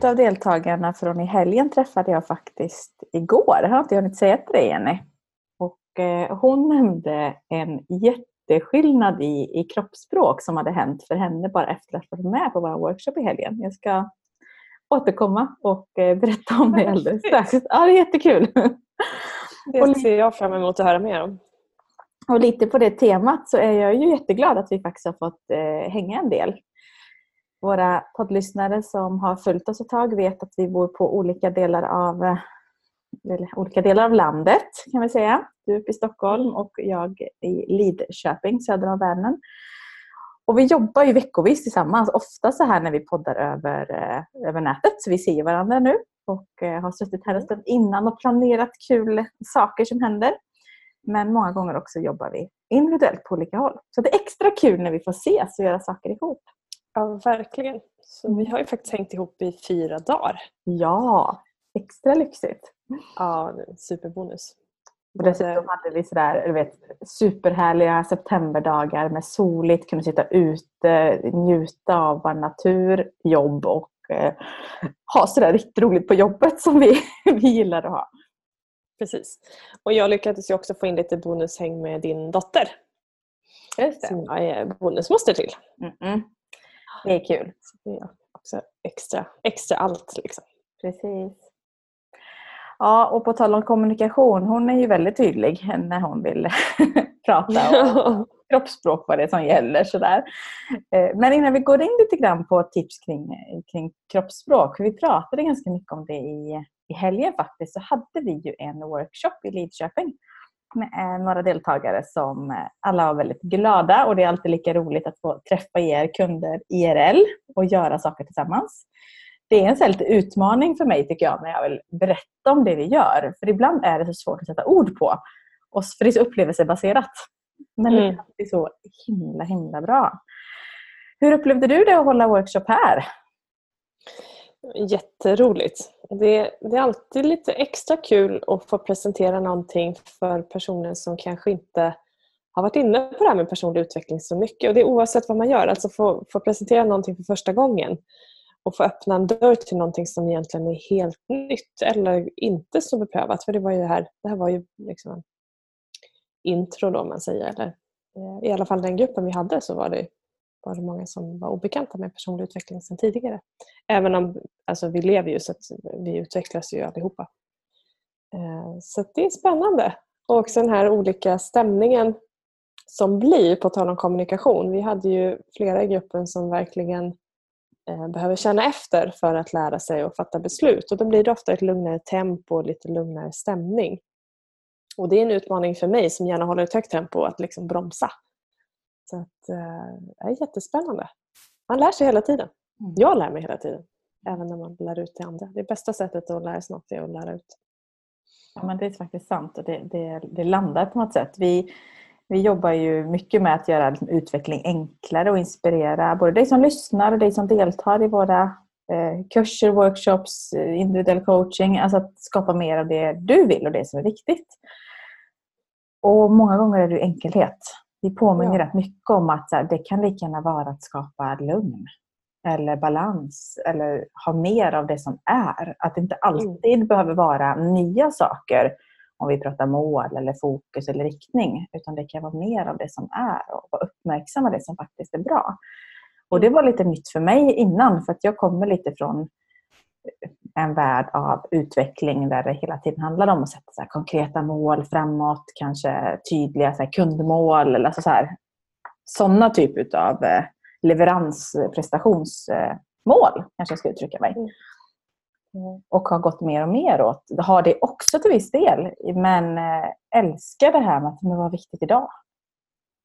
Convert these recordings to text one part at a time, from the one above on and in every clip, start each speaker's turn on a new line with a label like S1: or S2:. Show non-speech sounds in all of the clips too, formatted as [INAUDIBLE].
S1: Utav deltagarna från i helgen träffade jag faktiskt igår. Det har inte jag hunnit säga till dig Jenny. Och eh, hon nämnde en jätteskillnad i, i kroppsspråk som hade hänt för henne bara efter att ha varit med på vår workshop i helgen. Jag ska återkomma och eh, berätta om det alldeles strax. Ja, det är jättekul.
S2: Det ser jag fram emot att höra mer om.
S1: Och lite på det temat så är jag ju jätteglad att vi faktiskt har fått eh, hänga en del. Våra poddlyssnare som har följt oss ett tag vet att vi bor på olika delar av, eh, olika delar av landet kan vi säga. Du uppe i Stockholm och jag i Lidköping söder om Vänern. Och vi jobbar ju veckovis tillsammans, ofta så här när vi poddar över, eh, över nätet. Så vi ser varandra nu och eh, har suttit här en stund innan och planerat kul saker som händer. Men många gånger också jobbar vi individuellt på olika håll. Så det är extra kul när vi får ses och göra saker ihop.
S2: Ja, verkligen. Så vi har ju faktiskt hängt ihop i fyra dagar.
S1: Ja, extra lyxigt.
S2: Ja, superbonus.
S1: Och dessutom hade vi sådär, du vet, superhärliga septemberdagar med soligt, kunde sitta ute, njuta av natur, jobb och eh, ha sådär riktigt roligt på jobbet som vi, [LAUGHS] vi gillar att ha.
S2: Precis. Och jag lyckades ju också få in lite bonushäng med din dotter.
S1: Just det.
S2: Som jag är bonusmoster till.
S1: Mm -mm. Det är kul.
S2: Så det är också extra, extra allt. Liksom.
S1: Precis. Ja, och på tal om kommunikation, hon är ju väldigt tydlig när hon vill [LAUGHS] prata om kroppsspråk, vad det är som gäller. Sådär. Eh, men innan vi går in lite grann på tips kring, kring kroppsspråk, för vi pratade ganska mycket om det i, i helgen faktiskt, så hade vi ju en workshop i Lidköping med några deltagare som alla var väldigt glada och det är alltid lika roligt att få träffa er kunder IRL och göra saker tillsammans. Det är en sån utmaning för mig tycker jag när jag vill berätta om det vi gör. För ibland är det så svårt att sätta ord på. Och för det är så upplevelsebaserat. Men mm. det är så himla himla bra. Hur upplevde du det att hålla workshop här?
S2: Jätteroligt. Det, det, är alltid lite extra kul att få presentera någonting för personer som kanske inte har varit inne på det här med personlig utveckling så mycket. Och Det är oavsett vad man gör. Alltså få, få presentera någonting för första gången och få öppna en dörr till någonting som egentligen är helt nytt eller inte så beprövat. För det, var ju här, det här var ju liksom en intro då, om man säger. Eller, eh, I alla fall den gruppen vi hade så var det var det många som var obekanta med personlig utveckling sedan tidigare. Även om alltså, vi lever ju så att vi utvecklas ju allihopa. Eh, så det är spännande. Och också den här olika stämningen som blir, på tal om kommunikation. Vi hade ju flera i gruppen som verkligen eh, behöver känna efter för att lära sig och fatta beslut. Och då blir det ofta ett lugnare tempo och lite lugnare stämning. Och Det är en utmaning för mig som gärna håller ett högt tempo att liksom bromsa så att, eh, det är jättespännande. Man lär sig hela tiden. Mm. Jag lär mig hela tiden. Även när man lär ut till andra. Det bästa sättet att lära sig något är att lära ut.
S1: Ja, men det är faktiskt sant och det, det, det landar på något sätt. Vi, vi jobbar ju mycket med att göra utveckling enklare och inspirera både dig som lyssnar och dig som deltar i våra eh, kurser, workshops, eh, individuell coaching. Alltså att skapa mer av det du vill och det som är viktigt. Och många gånger är det enkelhet. Vi påminner ja. rätt mycket om att här, det kan lika gärna vara att skapa lugn eller balans eller ha mer av det som är. Att det inte alltid mm. behöver vara nya saker om vi pratar mål eller fokus eller riktning. Utan det kan vara mer av det som är och vara uppmärksamma det som faktiskt är bra. Och det var lite nytt för mig innan för att jag kommer lite från en värld av utveckling där det hela tiden handlar om att sätta så konkreta mål framåt, kanske tydliga så kundmål eller alltså så här, sådana typer av eh, leveransprestationsmål, kanske jag ska uttrycka mig. Mm. Och har gått mer och mer åt, har det också till viss del, men eh, älskar det här med att det var viktigt idag.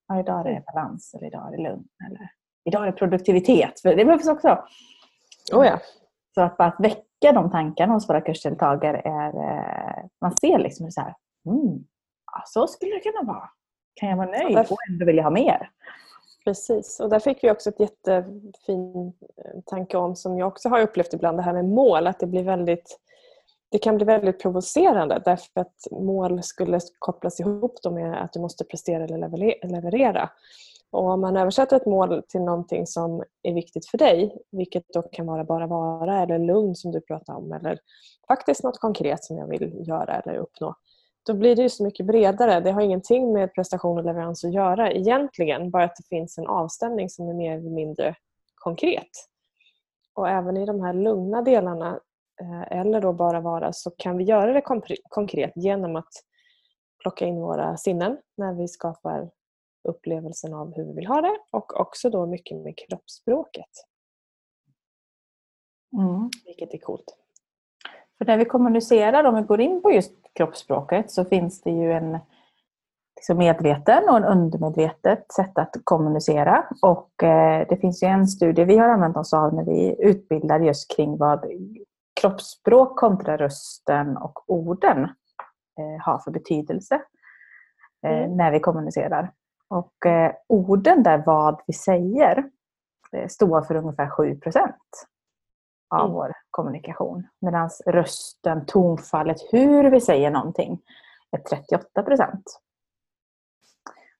S1: Ja, idag är det mm. balans, eller idag är det lugn, eller idag är det produktivitet. För det behövs också.
S2: Oh ja.
S1: Så att bara att väcka de tankarna hos våra kursdeltagare är... Eh, man ser liksom så här, mm, så skulle det kunna vara. Kan jag vara nöjd och ändå vill jag ha mer?
S2: Precis, och där fick vi också ett jättefin eh, tanke om som jag också har upplevt ibland, det här med mål. Att det blir väldigt det kan bli väldigt provocerande därför att mål skulle kopplas ihop med att du måste prestera eller leverera. Och om man översätter ett mål till någonting som är viktigt för dig, vilket då kan vara bara vara eller lugn som du pratar om eller faktiskt något konkret som jag vill göra eller uppnå. Då blir det ju så mycket bredare. Det har ingenting med prestation och leverans att göra egentligen, bara att det finns en avstämning som är mer eller mindre konkret. Och även i de här lugna delarna eh, eller då bara vara så kan vi göra det konkret genom att plocka in våra sinnen när vi skapar upplevelsen av hur vi vill ha det och också då mycket med kroppsspråket. Mm. Vilket är coolt.
S1: För när vi kommunicerar, om vi går in på just kroppsspråket, så finns det ju en liksom medveten och en undermedvetet sätt att kommunicera. Och eh, det finns ju en studie vi har använt oss av när vi utbildar just kring vad kroppsspråk kontra rösten och orden eh, har för betydelse eh, mm. när vi kommunicerar. Och eh, orden där, vad vi säger, eh, står för ungefär 7% av mm. vår kommunikation. Medan rösten, tonfallet, hur vi säger någonting är 38%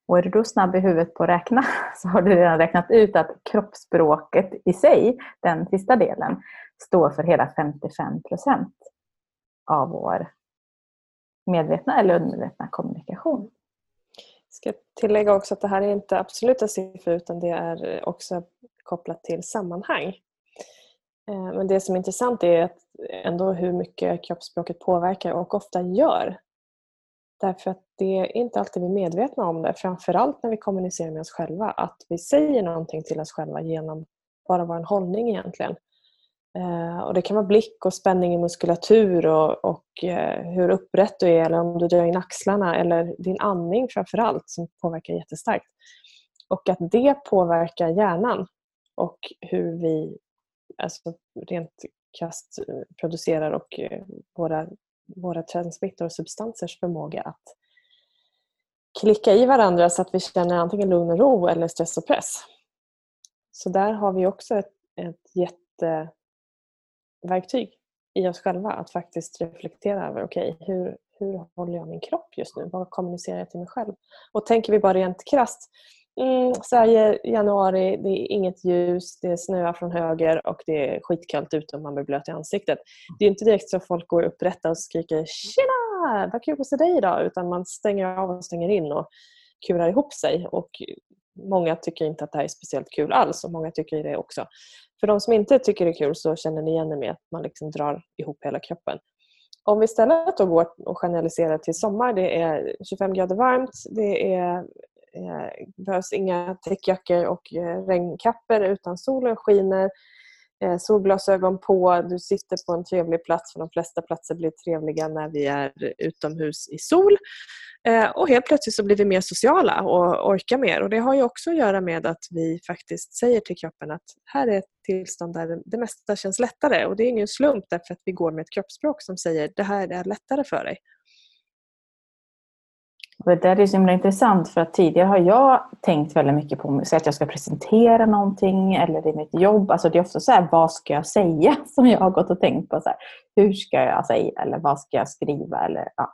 S1: Och är du då snabb i huvudet på att räkna [LAUGHS] så har du redan räknat ut att kroppsspråket i sig, den sista delen, står för hela 55% av vår medvetna eller undermedvetna kommunikation
S2: ska tillägga också att det här är inte absoluta siffror utan det är också kopplat till sammanhang. Eh, men det som är intressant är ändå hur mycket kroppsspråket påverkar och ofta gör. Därför att det är inte alltid vi är medvetna om det, framförallt när vi kommunicerar med oss själva, att vi säger någonting till oss själva genom bara vår hållning egentligen. Eh, och Det kan vara blick och spänning i muskulatur och, och eh, hur upprätt du är eller om du drar in axlarna eller din andning framför allt som påverkar jättestarkt. Och att det påverkar hjärnan och hur vi alltså rent krasst eh, producerar och eh, våra, våra transmitter och substansers förmåga att klicka i varandra så att vi känner antingen lugn och ro eller stress och press. Så där har vi också ett, ett jätte verktyg i oss själva att faktiskt reflektera över okej, okay, hur, hur håller jag min kropp just nu? Vad kommunicerar jag till mig själv? Och tänker vi bara rent krasst mm, Sverige, januari, det är inget ljus, det snöar från höger och det är skitkallt ute och man blir blöt i ansiktet. Det är inte direkt så att folk går upprätta och skriker ”Tjena! Vad kul att se dig idag!” utan man stänger av och stänger in och kurar ihop sig. Och många tycker inte att det här är speciellt kul alls och många tycker det också. För de som inte tycker det är kul så känner ni igen det med att man liksom drar ihop hela kroppen. Om vi istället då går och generaliserar till sommar, det är 25 grader varmt, det är, eh, behövs inga täckjackor och eh, regnkappor utan solen skiner, eh, solglasögon på, du sitter på en trevlig plats för de flesta platser blir trevliga när vi är utomhus i sol. Eh, och helt plötsligt så blir vi mer sociala och orkar mer. Och Det har ju också att göra med att vi faktiskt säger till kroppen att här är ett tillstånd där det mesta känns lättare. Och Det är ingen slump därför att vi går med ett kroppsspråk som säger det här är lättare för dig.
S1: Det där är så himla intressant för att tidigare har jag tänkt väldigt mycket på så att jag ska presentera någonting eller i mitt jobb. Alltså det är ofta så här, vad ska jag säga? [LAUGHS] Som jag har gått och tänkt på. Så här, hur ska jag säga eller vad ska jag skriva? Eller, ja.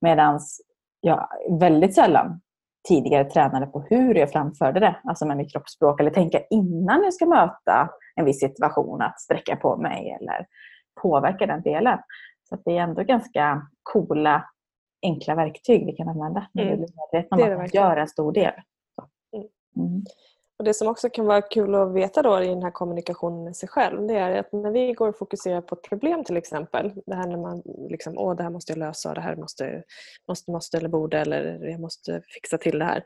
S1: Medans jag väldigt sällan tidigare tränade på hur jag framförde det, alltså med mitt kroppsspråk, eller tänka innan jag ska möta en viss situation, att sträcka på mig eller påverka den delen. Så det är ändå ganska coola, enkla verktyg vi kan använda när mm. vi blir medvetna om att göra en stor del.
S2: Mm. Och Det som också kan vara kul att veta då i den här kommunikationen med sig själv det är att när vi går och fokuserar på ett problem till exempel, det här när man liksom, åh det här måste jag lösa, det här måste, måste, måste eller borde eller jag måste fixa till det här.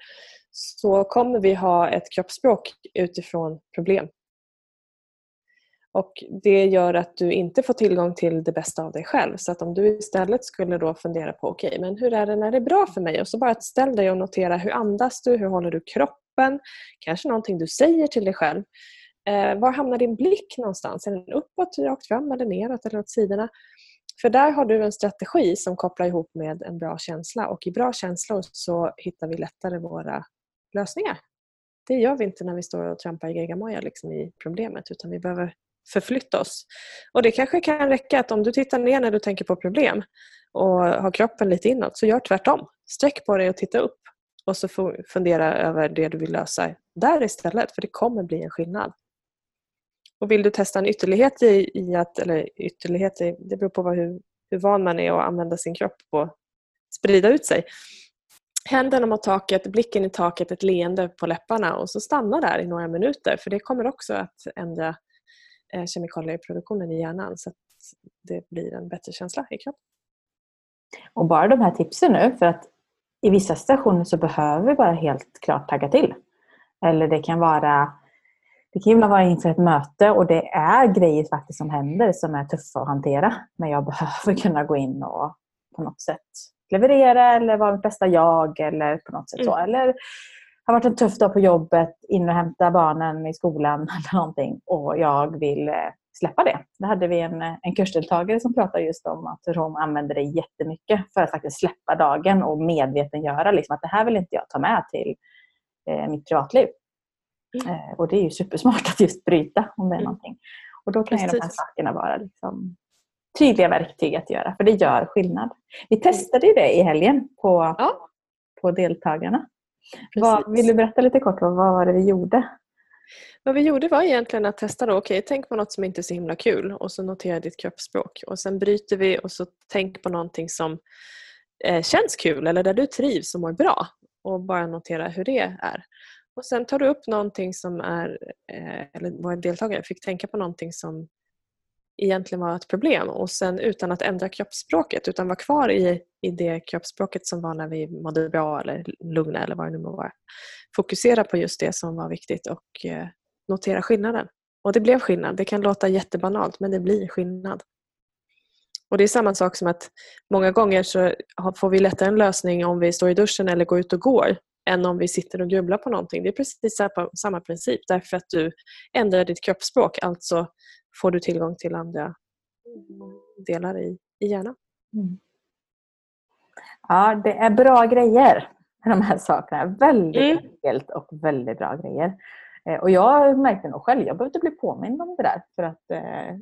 S2: Så kommer vi ha ett kroppsspråk utifrån problem. Och Det gör att du inte får tillgång till det bästa av dig själv. Så att om du istället skulle då fundera på okej, okay, men hur är det när det är bra för mig? Och så bara ställ dig och notera hur andas du? Hur håller du kroppen? Kroppen, kanske någonting du säger till dig själv. Eh, var hamnar din blick någonstans? Är den uppåt, rakt fram eller neråt eller åt sidorna? För där har du en strategi som kopplar ihop med en bra känsla och i bra känslor så hittar vi lättare våra lösningar. Det gör vi inte när vi står och trampar i geggamoja liksom i problemet utan vi behöver förflytta oss. Och Det kanske kan räcka att om du tittar ner när du tänker på problem och har kroppen lite inåt så gör tvärtom. Sträck på dig och titta upp och så fundera över det du vill lösa där istället för det kommer bli en skillnad. Och vill du testa en ytterlighet i, i att, eller ytterlighet, det beror på vad, hur, hur van man är att använda sin kropp på att sprida ut sig. Händerna mot taket, blicken i taket, ett leende på läpparna och så stanna där i några minuter för det kommer också att ändra eh, kemikalieproduktionen i hjärnan så att det blir en bättre känsla i kroppen.
S1: Och bara de här tipsen nu, för att i vissa situationer så behöver vi bara helt klart tagga till. Eller det kan vara det kan vara inför ett möte och det är grejer faktiskt som händer som är tuffa att hantera. Men jag behöver [LAUGHS] kunna gå in och på något sätt leverera eller vara mitt bästa jag eller på något sätt så. Mm. Eller har varit en tuff dag på jobbet, in och hämta barnen i skolan [LAUGHS] eller någonting och jag vill eh, släppa det. Då hade vi en, en kursdeltagare som pratade just om att hon använder det jättemycket för att faktiskt släppa dagen och medvetengöra liksom, att det här vill inte jag ta med till eh, mitt privatliv. Mm. Eh, och det är ju supersmart att just bryta om det är mm. någonting. Och då kan ju de här sakerna vara liksom, tydliga verktyg att göra, för det gör skillnad. Vi testade ju det i helgen på, ja. på deltagarna. Vad, vill du berätta lite kort vad var det vi gjorde?
S2: Vad vi gjorde var egentligen att testa då, okej, okay, tänk på något som inte är så himla kul och så notera ditt kroppsspråk. Och sen bryter vi och så tänk på någonting som eh, känns kul eller där du trivs och mår bra och bara notera hur det är. Och Sen tar du upp någonting som är, eh, eller våra deltagare fick tänka på någonting som egentligen var ett problem och sen utan att ändra kroppsspråket utan vara kvar i, i det kroppsspråket som var när vi mådde bra eller lugna eller vad det nu må vara. Fokusera på just det som var viktigt och eh, notera skillnaden. Och det blev skillnad. Det kan låta jättebanalt men det blir skillnad. Och Det är samma sak som att många gånger så får vi lättare en lösning om vi står i duschen eller går ut och går än om vi sitter och grubblar på någonting. Det är precis samma princip därför att du ändrar ditt kroppsspråk. Alltså får du tillgång till andra delar i, i hjärnan. Mm.
S1: Ja, det är bra grejer med de här sakerna. Väldigt mm. enkelt och väldigt bra grejer. Eh, och jag märkte nog själv, jag behövde bli påmind om det där. För att eh,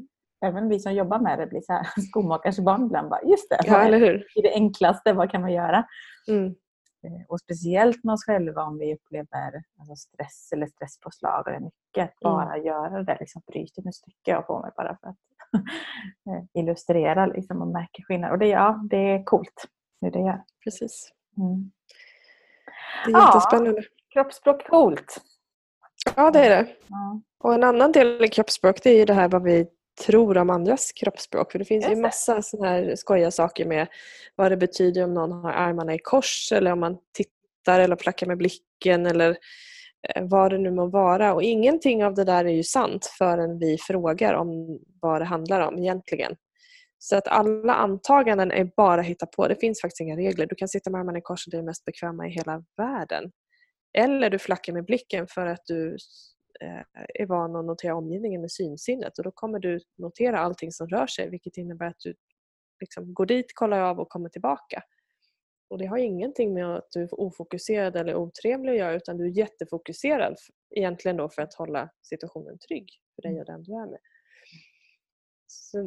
S1: även vi som jobbar med det blir så här [LAUGHS] skomakarens barn ibland. Bara, Just det,
S2: ja, eller hur?
S1: är det enklaste, vad kan man göra? Mm. Eh, och speciellt med oss själva om vi upplever alltså stress eller stresspåslag. Och mycket. Att bara mm. göra det, liksom, bryta nu sträcker jag på mig bara för att [LAUGHS] eh, illustrera liksom, och märka skillnad. Och det, ja, det är coolt hur det gör.
S2: Precis. Mm. Det är jättespännande. Ja,
S1: kroppsspråk coolt.
S2: Ja, det är det. Ja. Och en annan del i kroppsspråk det är det här vad vi tror om andras kroppsspråk. För det finns ju massa såna här skojiga saker med vad det betyder om någon har armarna i kors eller om man tittar eller flackar med blicken eller eh, vad det nu må vara. Och ingenting av det där är ju sant förrän vi frågar om vad det handlar om egentligen. Så att alla antaganden är bara hitta på. Det finns faktiskt inga regler. Du kan sitta med armarna i kors och det är mest bekväma i hela världen. Eller du flackar med blicken för att du Eh, är van att notera omgivningen med synsinnet och då kommer du notera allting som rör sig vilket innebär att du liksom går dit, kollar av och kommer tillbaka. Och Det har ingenting med att du är ofokuserad eller otrevlig att göra utan du är jättefokuserad egentligen då för att hålla situationen trygg för dig och den du är med.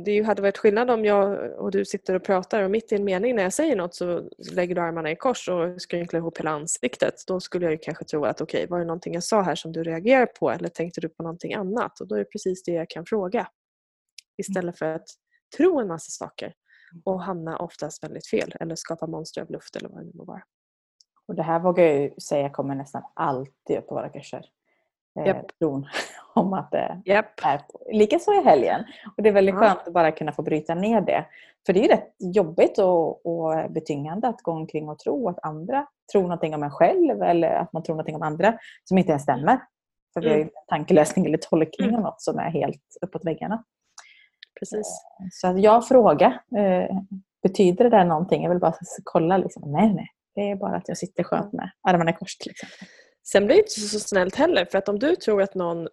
S2: Det hade varit skillnad om jag och du sitter och pratar och mitt i en mening när jag säger något så lägger du armarna i kors och skrynklar ihop hela ansiktet. Då skulle jag kanske tro att okej, okay, var det någonting jag sa här som du reagerar på eller tänkte du på någonting annat? Och då är det precis det jag kan fråga. Istället för att tro en massa saker och hamna oftast väldigt fel eller skapa monster av luft eller vad det nu må vara.
S1: Och det här vågar jag ju säga kommer nästan alltid upp på våra kurser yep. tron [LAUGHS] om att det yep. är Likaså i helgen. Och Det är väldigt skönt att bara kunna få bryta ner det. För det är ju rätt jobbigt och, och betyngande att gå omkring och tro att andra tror någonting om en själv eller att man tror någonting om andra som inte ens stämmer. För vi har ju mm. en tankelösning eller tolkning mm. av något som är helt uppåt väggarna.
S2: Precis.
S1: Eh, så att jag frågar, eh, betyder det där någonting? Jag vill bara kolla. Liksom. Nej, nej. Det är bara att jag sitter skönt med armarna i kors till exempel.
S2: Sen blir det inte så snällt heller för att om du tror att någon eh,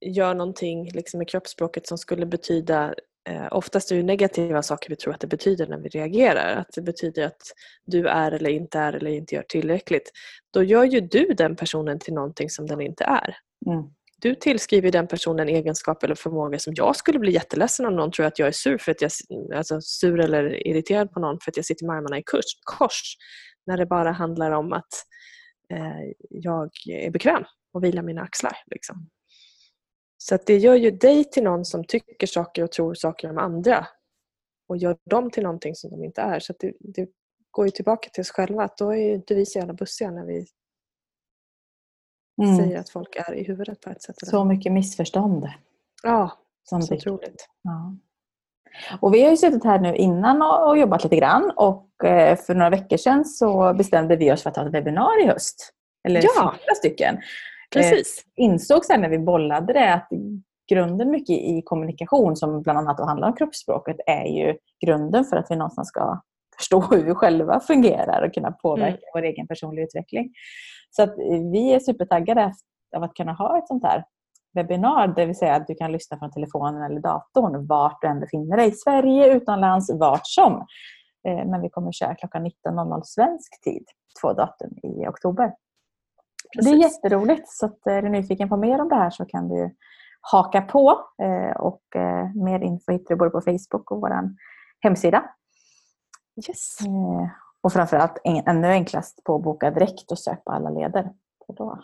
S2: gör någonting liksom i kroppsspråket som skulle betyda eh, Oftast är det negativa saker vi tror att det betyder när vi reagerar. Att det betyder att du är eller inte är eller inte gör tillräckligt. Då gör ju du den personen till någonting som den inte är. Mm. Du tillskriver den personen egenskap eller förmåga som jag skulle bli jätteledsen om någon tror att jag är sur, för att jag, alltså sur eller irriterad på någon för att jag sitter med armarna i kors. När det bara handlar om att jag är bekväm och vila mina axlar. Liksom. Så det gör ju dig till någon som tycker saker och tror saker om andra och gör dem till någonting som de inte är. Så det, det, går ju tillbaka till oss själva att då är ju inte vi så jävla bussiga när vi mm. säger att folk är i huvudet på ett sätt.
S1: Så mycket missförstånd.
S2: Ja, som så otroligt.
S1: Ja. Och vi har ju suttit här nu innan och jobbat lite grann och eh, för några veckor sedan så bestämde vi oss för att ha ett webbinar i höst. Eller ja. flera stycken.
S2: Precis.
S1: Eh, insåg sen när vi bollade det att grunden mycket i kommunikation som bland annat handlar om kroppsspråket är ju grunden för att vi någonstans ska förstå hur vi själva fungerar och kunna påverka mm. vår egen personliga utveckling. Så att vi är supertaggade av att kunna ha ett sånt här webbinar, det vill säga att du kan lyssna från telefonen eller datorn vart du än befinner dig. Sverige, utomlands, vart som. Eh, men vi kommer köra klockan 19.00 svensk tid, två datum i oktober. Precis. Det är jätteroligt. Så att, är du nyfiken på mer om det här så kan du haka på. Eh, och eh, mer info hittar du både på Facebook och vår hemsida.
S2: Yes.
S1: Och framförallt ännu enklast på Boka Direkt och sök på alla leder. För då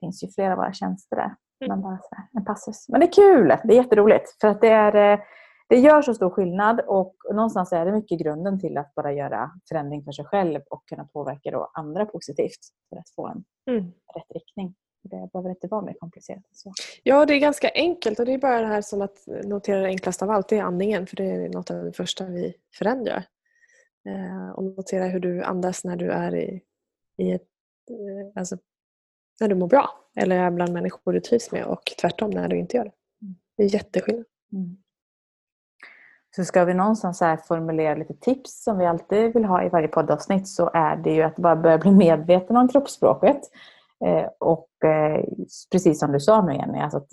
S1: finns ju flera av våra tjänster där. Men bara så en passus. Men det är kul! Det är jätteroligt. För att det, är, eh, det gör så stor skillnad och någonstans är det mycket grunden till att bara göra förändring för sig själv och kunna påverka då andra positivt för att få en mm. rätt riktning. Det behöver inte vara mer komplicerat än så.
S2: Ja, det är ganska enkelt och det är bara det här som att notera det enklaste av allt, det är andningen för det är något av det första vi förändrar. Eh, och notera hur du andas när du är i, i ett, eh, alltså när du mår bra eller är bland människor du trivs med och tvärtom när du inte gör det. Mm. Det är jätteskillnad. Mm.
S1: Så ska vi någonstans här formulera lite tips som vi alltid vill ha i varje poddavsnitt så är det ju att bara börja bli medveten om kroppsspråket. Eh, och eh, precis som du sa nu Jenny, alltså att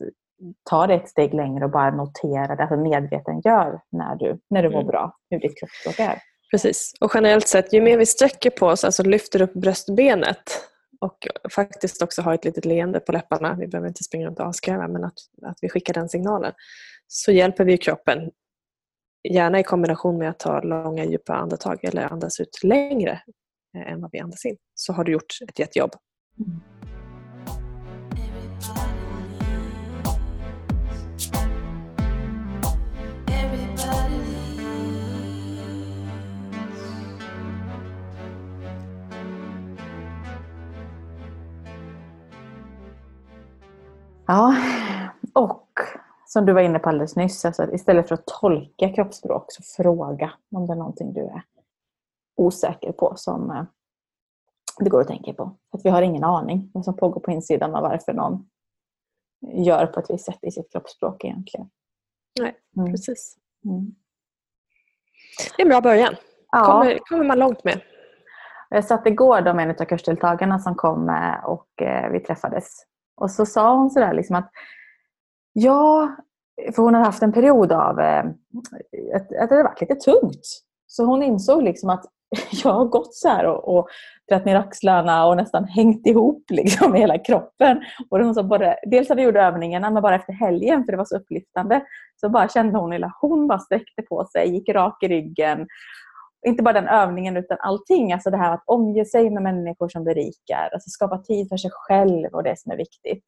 S1: ta det ett steg längre och bara notera det, alltså medveten gör när du, när du mår mm. bra, hur ditt kroppsspråk är.
S2: Precis, och generellt sett ju mer vi sträcker på oss, alltså lyfter upp bröstbenet och faktiskt också ha ett litet leende på läpparna, vi behöver inte springa runt och asgarva, men att, att vi skickar den signalen, så hjälper vi kroppen, gärna i kombination med att ta långa djupa andetag eller andas ut längre eh, än vad vi andas in, så har du gjort ett jättejobb. Mm.
S1: Ja, och som du var inne på alldeles nyss, alltså istället för att tolka kroppsspråk så fråga om det är någonting du är osäker på som eh, det går att tänka på. Att vi har ingen aning vad som pågår på insidan och varför någon gör på ett visst sätt i sitt kroppsspråk egentligen.
S2: Nej, mm. precis. Mm. Det är en bra början. Ja. kommer, kommer man långt med.
S1: Jag satt igår då med en av kursdeltagarna som kom och eh, vi träffades och så sa hon sådär liksom att ja, för hon har haft en period av eh, att, att det har varit lite tungt. Så hon insåg liksom att [LAUGHS] jag har gått så här och, och dragit ner axlarna och nästan hängt ihop liksom med hela kroppen. Och hon sa bara, dels hade vi gjort övningarna men bara efter helgen för det var så upplyftande så bara kände hon hela hon bara sträckte på sig, gick rak i ryggen inte bara den övningen utan allting. Alltså det här att omge sig med människor som berikar. Alltså skapa tid för sig själv och det som är viktigt.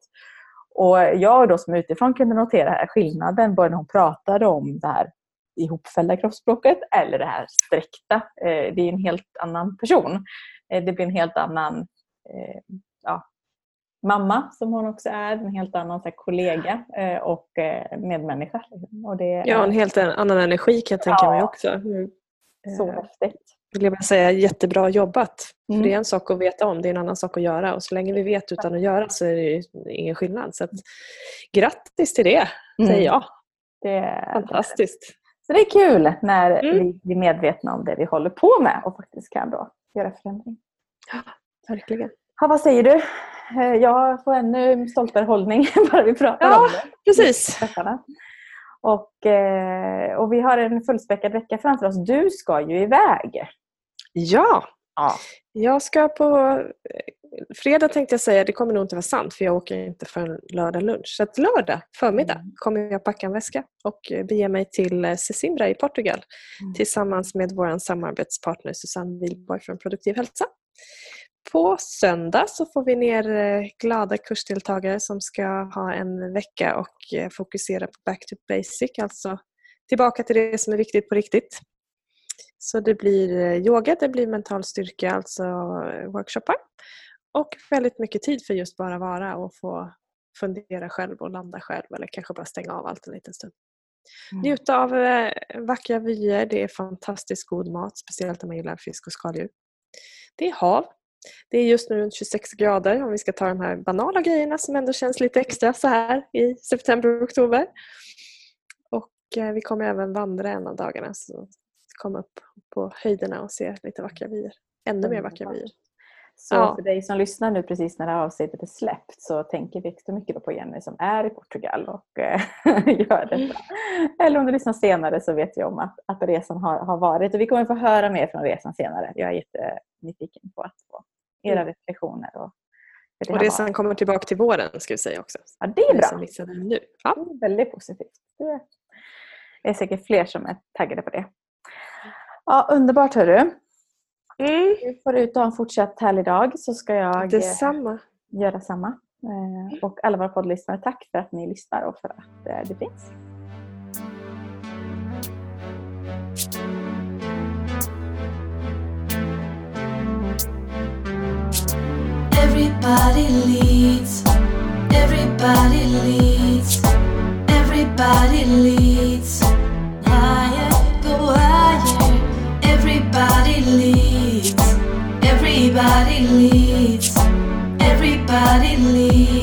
S1: Och jag då som utifrån kunde notera här skillnaden både när hon pratade om det här ihopfällda kroppsspråket eller det här sträckta. Eh, det är en helt annan person. Eh, det blir en helt annan eh, ja, mamma som hon också är, en helt annan här, kollega och medmänniska. Och det
S2: ja, en helt annan energi kan jag tänka ja. mig också.
S1: Så eh, häftigt.
S2: Vill jag säga jättebra jobbat. Mm. För det är en sak att veta om, det är en annan sak att göra. Och så länge vi vet utan att göra så är det ingen skillnad. Så att, grattis till det, mm. säger jag.
S1: Det är
S2: Fantastiskt.
S1: Så det är kul när mm. vi blir medvetna om det vi håller på med och faktiskt kan då göra förändring.
S2: Ja, verkligen.
S1: Ja, vad säger du? Eh, jag får ännu stoltare hållning [LAUGHS] bara vi pratar
S2: ja,
S1: om det.
S2: Precis.
S1: Och, eh, och vi har en fullspäckad vecka framför oss. Du ska ju iväg.
S2: Ja! ja. Jag ska på eh, fredag tänkte jag säga, det kommer nog inte vara sant för jag åker inte förrän lördag lunch. Så att lördag förmiddag mm. kommer jag packa en väska och bege mig till Sesimbra i Portugal mm. tillsammans med vår samarbetspartner Susanne Wilborg från Produktiv hälsa. på söndag så får vi ner eh, glada kursdeltagare som ska ha en vecka och eh, fokusera på back to basic, alltså tillbaka till det som är viktigt på riktigt. Så det blir eh, yoga, det blir mental styrka, alltså workshoppar. Och väldigt mycket tid för just bara vara och få fundera själv och landa själv eller kanske bara stänga av allt en liten stund. Mm. Njuta av vackra vyer, det är fantastiskt god mat, speciellt om man gillar fisk och skaldjur. Det är hav, det är just nu runt 26 grader om vi ska ta de här banala grejerna som ändå känns lite extra så här i september och oktober. Och eh, vi kommer även vandra en av dagarna så komma upp på höjderna och se lite vackra vyer. Ännu mer vackra vyer.
S1: Så ja. för dig som lyssnar nu precis när det här avsnittet är släppt så tänker vi extra mycket på Jenny som är i Portugal och äh, [LAUGHS] gör detta. Eller om du lyssnar senare så vet jag om att, att resan har, har varit. Och vi kommer få höra mer från resan senare. Jag är jättenyfiken på att få era mm. reflektioner. Och,
S2: och resan varit. kommer tillbaka till våren ska vi säga också.
S1: Ja, det är bra.
S2: Nu. Ja.
S1: Det är väldigt positivt. Det är säkert fler som är taggade på det. Ja, underbart hörru. Mm. Du får ut och ha en fortsatt härlig dag så ska jag
S2: eh, Detsamma.
S1: göra samma. Eh, och alla våra poddlyssnare, tack för att ni lyssnar och för att eh, det finns. Everybody leads, everybody leads, everybody leads leads. Everybody leads. Everybody leads.